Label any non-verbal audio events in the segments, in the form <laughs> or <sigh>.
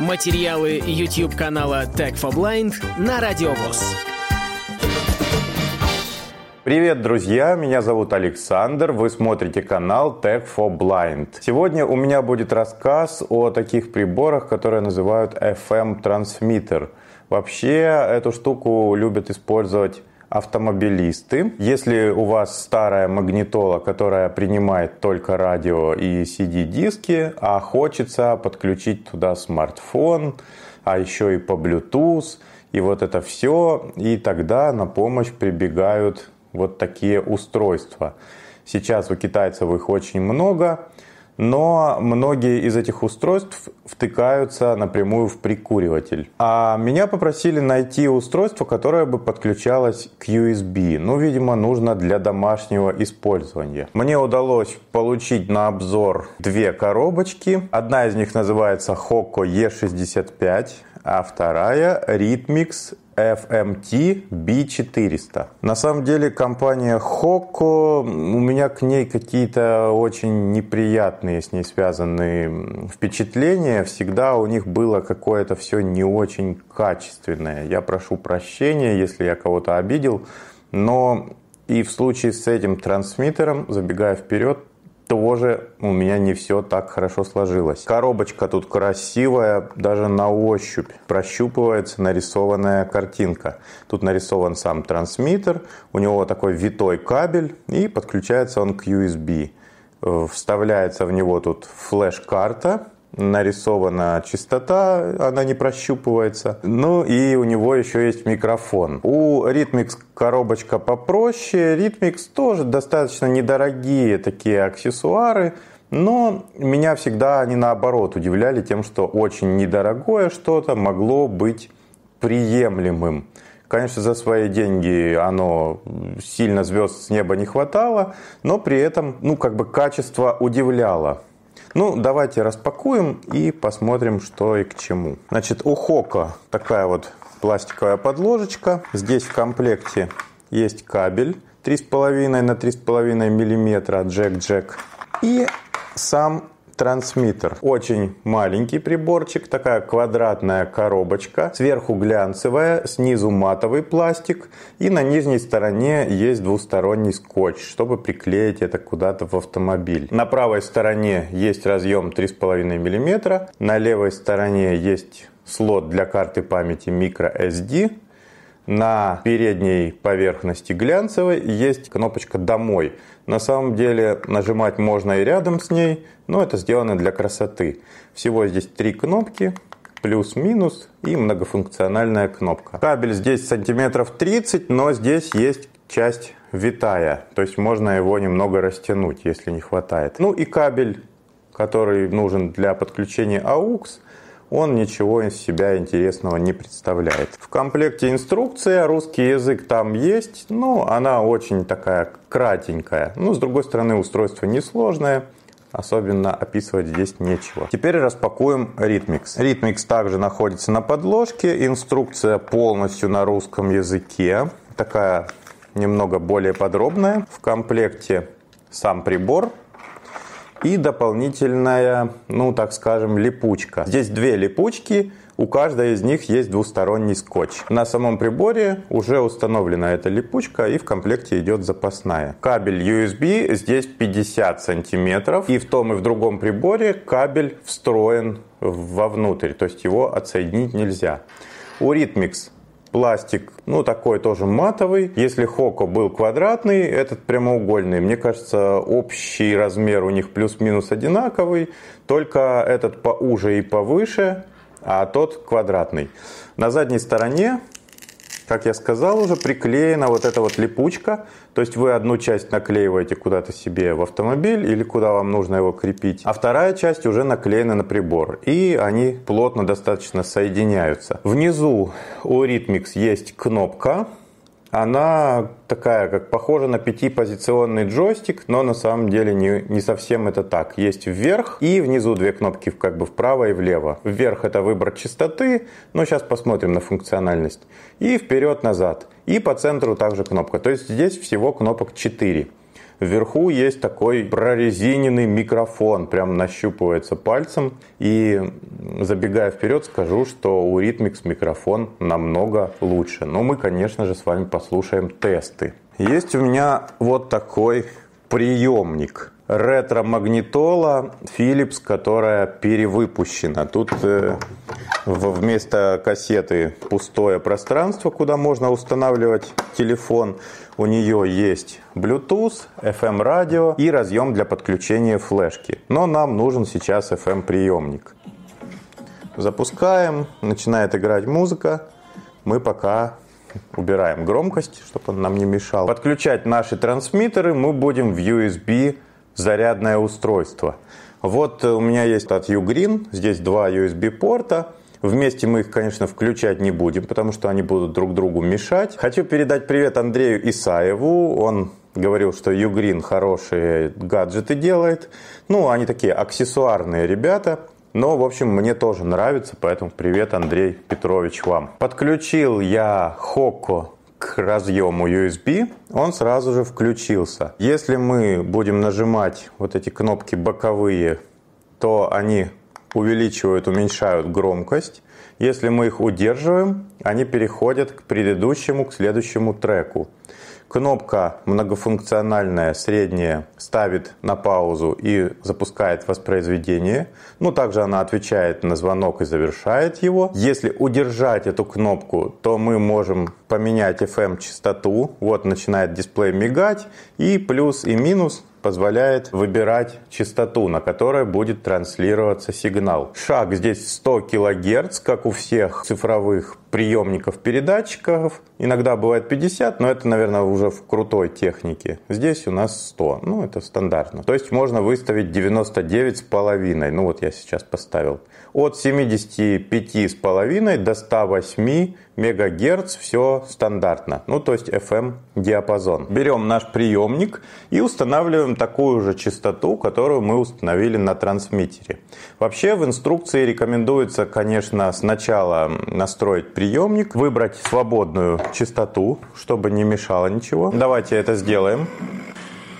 Материалы YouTube канала Tech for Blind на Радиовоз. Привет, друзья! Меня зовут Александр. Вы смотрите канал Tech for Blind. Сегодня у меня будет рассказ о таких приборах, которые называют FM-трансмиттер. Вообще, эту штуку любят использовать автомобилисты. Если у вас старая магнитола, которая принимает только радио и CD-диски, а хочется подключить туда смартфон, а еще и по Bluetooth, и вот это все, и тогда на помощь прибегают вот такие устройства. Сейчас у китайцев их очень много, но многие из этих устройств втыкаются напрямую в прикуриватель. А меня попросили найти устройство, которое бы подключалось к USB. Ну, видимо, нужно для домашнего использования. Мне удалось получить на обзор две коробочки. Одна из них называется Hoco E65, а вторая Rhythmix FMT B400. На самом деле компания Hoco, у меня к ней какие-то очень неприятные с ней связанные впечатления. Всегда у них было какое-то все не очень качественное. Я прошу прощения, если я кого-то обидел, но и в случае с этим трансмиттером, забегая вперед, тоже у меня не все так хорошо сложилось. Коробочка тут красивая, даже на ощупь. Прощупывается нарисованная картинка. Тут нарисован сам трансмиттер, у него такой витой кабель и подключается он к USB. Вставляется в него тут флеш-карта, нарисована частота, она не прощупывается. Ну и у него еще есть микрофон. У Rhythmix коробочка попроще. Rhythmix тоже достаточно недорогие такие аксессуары. Но меня всегда они наоборот удивляли тем, что очень недорогое что-то могло быть приемлемым. Конечно, за свои деньги оно сильно звезд с неба не хватало, но при этом, ну, как бы качество удивляло. Ну, давайте распакуем и посмотрим, что и к чему. Значит, у Хока такая вот пластиковая подложечка. Здесь в комплекте есть кабель 3,5 на 3,5 миллиметра джек-джек. И сам трансмиттер. Очень маленький приборчик, такая квадратная коробочка, сверху глянцевая, снизу матовый пластик и на нижней стороне есть двусторонний скотч, чтобы приклеить это куда-то в автомобиль. На правой стороне есть разъем 3,5 мм, на левой стороне есть слот для карты памяти microSD, на передней поверхности глянцевой есть кнопочка «Домой». На самом деле нажимать можно и рядом с ней, но это сделано для красоты. Всего здесь три кнопки, плюс-минус и многофункциональная кнопка. Кабель здесь сантиметров 30, но здесь есть часть витая, то есть можно его немного растянуть, если не хватает. Ну и кабель, который нужен для подключения AUX, он ничего из себя интересного не представляет. В комплекте инструкция, русский язык там есть, но она очень такая кратенькая. Но с другой стороны устройство несложное, особенно описывать здесь нечего. Теперь распакуем Rhythmix. Rhythmix также находится на подложке, инструкция полностью на русском языке, такая немного более подробная. В комплекте сам прибор, и дополнительная, ну так скажем, липучка. Здесь две липучки, у каждой из них есть двусторонний скотч. На самом приборе уже установлена эта липучка и в комплекте идет запасная. Кабель USB здесь 50 сантиметров и в том и в другом приборе кабель встроен вовнутрь, то есть его отсоединить нельзя. У Rhythmix пластик, ну, такой тоже матовый. Если Хоко был квадратный, этот прямоугольный. Мне кажется, общий размер у них плюс-минус одинаковый, только этот поуже и повыше, а тот квадратный. На задней стороне как я сказал уже, приклеена вот эта вот липучка. То есть вы одну часть наклеиваете куда-то себе в автомобиль или куда вам нужно его крепить, а вторая часть уже наклеена на прибор. И они плотно достаточно соединяются. Внизу у Rhythmix есть кнопка, она такая, как похожа на пятипозиционный джойстик, но на самом деле не, не совсем это так. Есть вверх и внизу две кнопки как бы вправо и влево. Вверх это выбор частоты, но сейчас посмотрим на функциональность. И вперед-назад. И по центру также кнопка. То есть здесь всего кнопок 4. Вверху есть такой прорезиненный микрофон, прям нащупывается пальцем. И забегая вперед, скажу, что у Rhythmix микрофон намного лучше. Но мы, конечно же, с вами послушаем тесты. Есть у меня вот такой приемник ретро-магнитола Philips, которая перевыпущена. Тут э, вместо кассеты пустое пространство, куда можно устанавливать телефон. У нее есть Bluetooth, FM радио и разъем для подключения флешки. Но нам нужен сейчас FM приемник. Запускаем, начинает играть музыка. Мы пока убираем громкость, чтобы он нам не мешал. Подключать наши трансмиттеры мы будем в USB зарядное устройство. Вот у меня есть от Ugreen, здесь два USB порта. Вместе мы их, конечно, включать не будем, потому что они будут друг другу мешать. Хочу передать привет Андрею Исаеву. Он говорил, что Ugreen хорошие гаджеты делает. Ну, они такие аксессуарные ребята. Но, в общем, мне тоже нравится, поэтому привет, Андрей Петрович, вам. Подключил я Hoco к разъему USB, он сразу же включился. Если мы будем нажимать вот эти кнопки боковые, то они увеличивают, уменьшают громкость. Если мы их удерживаем, они переходят к предыдущему, к следующему треку. Кнопка многофункциональная, средняя, ставит на паузу и запускает воспроизведение. Ну, также она отвечает на звонок и завершает его. Если удержать эту кнопку, то мы можем поменять FM-частоту. Вот начинает дисплей мигать. И плюс и минус позволяет выбирать частоту, на которой будет транслироваться сигнал. Шаг здесь 100 кГц, как у всех цифровых приемников передатчиков. Иногда бывает 50, но это, наверное, уже в крутой технике. Здесь у нас 100. Ну, это стандартно. То есть можно выставить 99 с половиной. Ну, вот я сейчас поставил. От 75,5 до 108 мегагерц все стандартно. Ну, то есть FM диапазон. Берем наш приемник и устанавливаем такую же частоту, которую мы установили на трансмиттере. Вообще в инструкции рекомендуется, конечно, сначала настроить приемник, выбрать свободную частоту, чтобы не мешало ничего. Давайте это сделаем.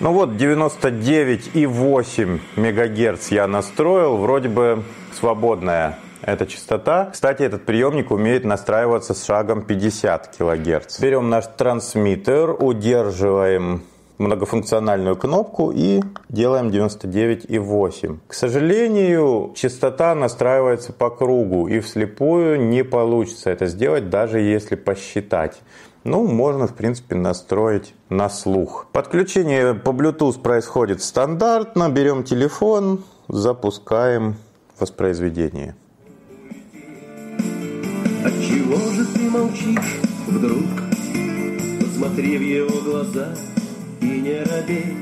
Ну вот 99,8 мегагерц я настроил. Вроде бы свободная эта частота. Кстати, этот приемник умеет настраиваться с шагом 50 кГц. Берем наш трансмиттер, удерживаем многофункциональную кнопку и делаем 99,8. К сожалению, частота настраивается по кругу и вслепую не получится это сделать, даже если посчитать. Ну, можно, в принципе, настроить на слух. Подключение по Bluetooth происходит стандартно. Берем телефон, запускаем воспроизведение. Отчего же ты молчишь вдруг? Посмотри в его глаза и не робей.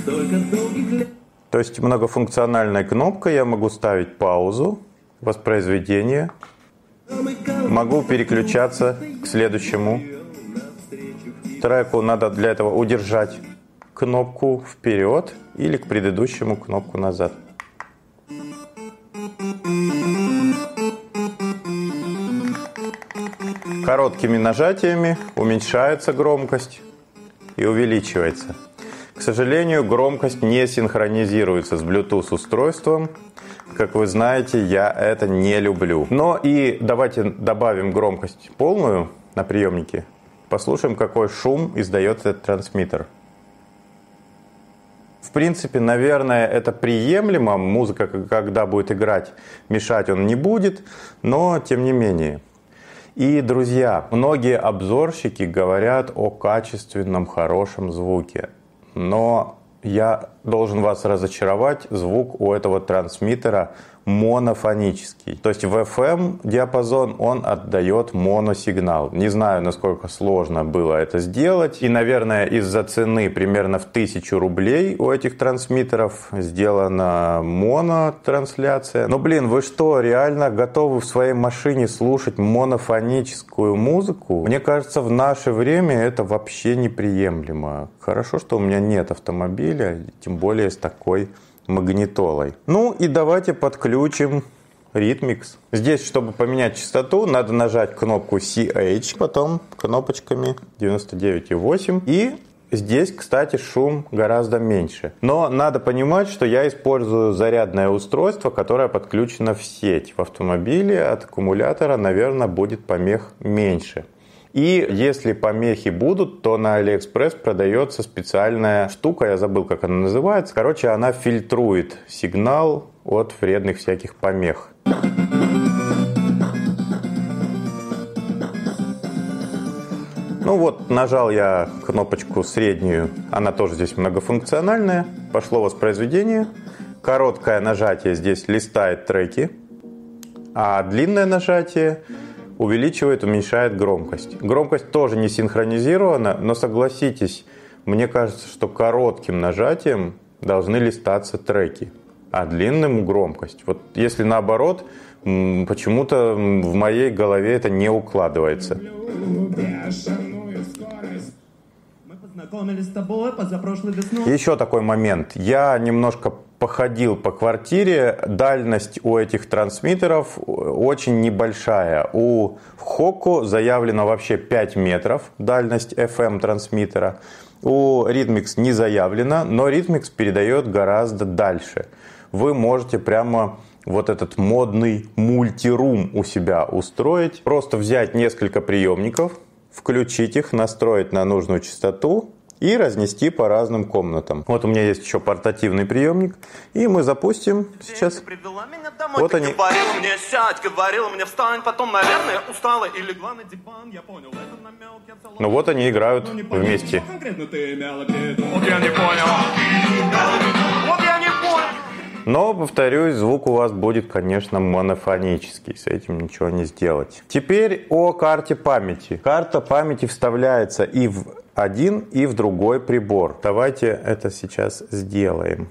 Столько долгих лет. То есть многофункциональная кнопка, я могу ставить паузу, воспроизведение, могу переключаться к следующему треку. Надо для этого удержать кнопку вперед или к предыдущему кнопку назад. Короткими нажатиями уменьшается громкость и увеличивается. К сожалению, громкость не синхронизируется с Bluetooth устройством. Как вы знаете, я это не люблю. Но и давайте добавим громкость полную на приемнике. Послушаем, какой шум издает этот трансмиттер. В принципе, наверное, это приемлемо. Музыка, когда будет играть, мешать он не будет. Но, тем не менее. И, друзья, многие обзорщики говорят о качественном, хорошем звуке. Но я должен вас разочаровать, звук у этого трансмиттера монофонический. То есть в FM диапазон он отдает моносигнал. Не знаю, насколько сложно было это сделать. И, наверное, из-за цены примерно в тысячу рублей у этих трансмиттеров сделана монотрансляция. Но, блин, вы что, реально готовы в своей машине слушать монофоническую музыку? Мне кажется, в наше время это вообще неприемлемо. Хорошо, что у меня нет автомобиля, тем более с такой магнитолой. Ну и давайте подключим Rhythmix. Здесь, чтобы поменять частоту, надо нажать кнопку CH, потом кнопочками 99,8 и Здесь, кстати, шум гораздо меньше. Но надо понимать, что я использую зарядное устройство, которое подключено в сеть. В автомобиле от аккумулятора, наверное, будет помех меньше. И если помехи будут, то на Алиэкспресс продается специальная штука, я забыл, как она называется. Короче, она фильтрует сигнал от вредных всяких помех. Ну вот, нажал я кнопочку среднюю, она тоже здесь многофункциональная. Пошло воспроизведение. Короткое нажатие здесь листает треки, а длинное нажатие увеличивает, уменьшает громкость. Громкость тоже не синхронизирована, но согласитесь, мне кажется, что коротким нажатием должны листаться треки, а длинным громкость. Вот если наоборот, почему-то в моей голове это не укладывается. Еще такой момент. Я немножко походил по квартире. Дальность у этих трансмиттеров очень небольшая. У Хоку заявлено вообще 5 метров дальность FM трансмиттера. У Rhythmix не заявлено, но Rhythmix передает гораздо дальше. Вы можете прямо вот этот модный мультирум у себя устроить. Просто взять несколько приемников, включить их, настроить на нужную частоту и разнести по разным комнатам. Вот у меня есть еще портативный приемник, и мы запустим сейчас. Домой, вот они. Говорила мне сядь, говорила мне встань, потом, наверное, устала и легла на диван. Я понял, это намек, я целовал. Ну вот они играют ну, вместе. Конкретно ты имела в виду? Вот я не понял. Вот я не понял. Но, повторюсь, звук у вас будет, конечно, монофонический. С этим ничего не сделать. Теперь о карте памяти. Карта памяти вставляется и в один, и в другой прибор. Давайте это сейчас сделаем.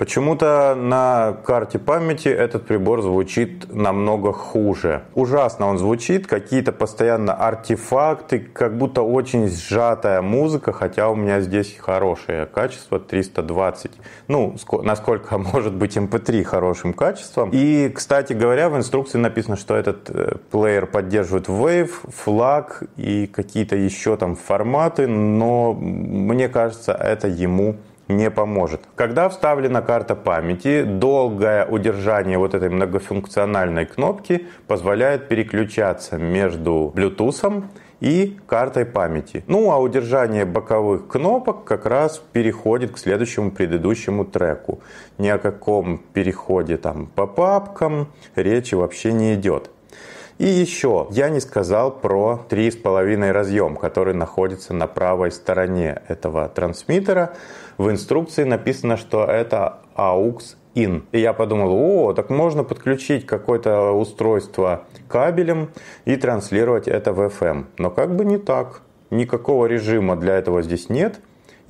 Почему-то на карте памяти этот прибор звучит намного хуже. Ужасно он звучит, какие-то постоянно артефакты, как будто очень сжатая музыка, хотя у меня здесь хорошее качество 320. Ну, насколько <laughs> может быть MP3 эм хорошим качеством. И, кстати говоря, в инструкции написано, что этот э, плеер поддерживает Wave, FLAC и какие-то еще там форматы, но мне кажется, это ему не поможет. Когда вставлена карта памяти, долгое удержание вот этой многофункциональной кнопки позволяет переключаться между Bluetooth и картой памяти. Ну а удержание боковых кнопок как раз переходит к следующему предыдущему треку. Ни о каком переходе там по папкам речи вообще не идет. И еще, я не сказал про 3,5 разъем, который находится на правой стороне этого трансмиттера. В инструкции написано, что это AUX in. И я подумал, о, так можно подключить какое-то устройство кабелем и транслировать это в FM. Но как бы не так. Никакого режима для этого здесь нет.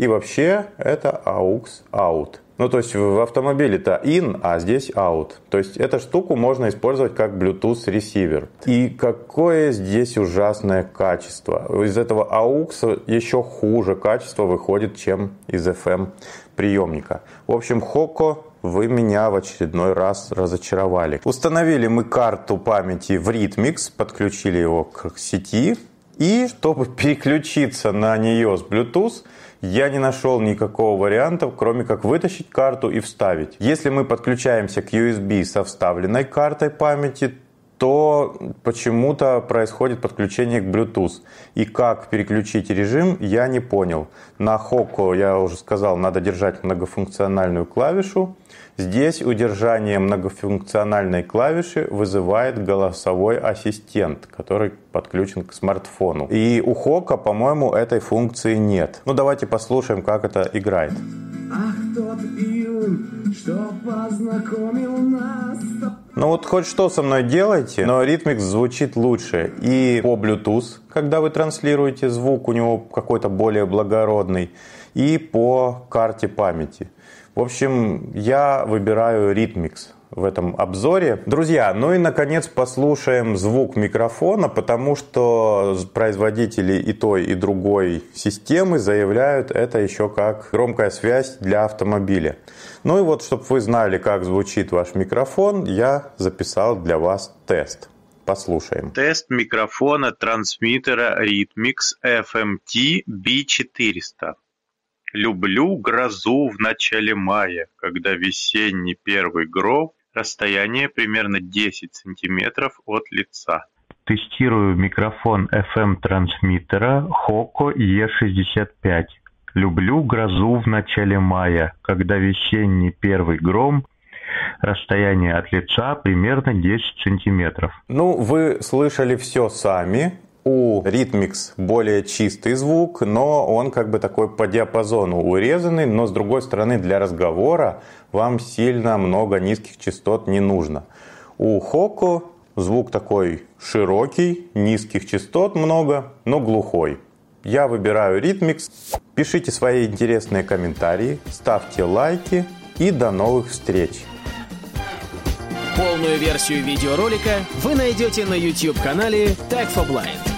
И вообще это AUX out. Ну, то есть в автомобиле-то in, а здесь out. То есть эту штуку можно использовать как Bluetooth ресивер. И какое здесь ужасное качество. Из этого AUX еще хуже качество выходит, чем из FM приемника. В общем, Хоко вы меня в очередной раз разочаровали. Установили мы карту памяти в Rhythmix, подключили его к сети. И чтобы переключиться на нее с Bluetooth, я не нашел никакого варианта, кроме как вытащить карту и вставить. Если мы подключаемся к USB со вставленной картой памяти, то почему-то происходит подключение к Bluetooth. И как переключить режим, я не понял. На Hoco, я уже сказал, надо держать многофункциональную клавишу. Здесь удержание многофункциональной клавиши вызывает голосовой ассистент, который подключен к смартфону. И у Хока, по-моему, этой функции нет. Ну, давайте послушаем, как это играет. Ах, тот что познакомил нас ну вот хоть что со мной делайте, но Rhythmix звучит лучше. И по Bluetooth, когда вы транслируете звук, у него какой-то более благородный. И по карте памяти. В общем, я выбираю Rhythmix в этом обзоре. Друзья, ну и наконец послушаем звук микрофона, потому что производители и той, и другой системы заявляют это еще как громкая связь для автомобиля. Ну и вот, чтобы вы знали, как звучит ваш микрофон, я записал для вас тест. Послушаем. Тест микрофона трансмиттера Ritmix FMT B400. Люблю грозу в начале мая, когда весенний первый гроб, расстояние примерно 10 сантиметров от лица. Тестирую микрофон FM-трансмиттера Hoco E65. Люблю грозу в начале мая, когда весенний первый гром, расстояние от лица примерно 10 сантиметров. Ну, вы слышали все сами. У Rhythmix более чистый звук, но он как бы такой по диапазону урезанный, но с другой стороны для разговора вам сильно много низких частот не нужно. У Хоко звук такой широкий, низких частот много, но глухой. Я выбираю Rhythmix. Пишите свои интересные комментарии, ставьте лайки и до новых встреч! Полную версию видеоролика вы найдете на YouTube-канале Tag for Blind.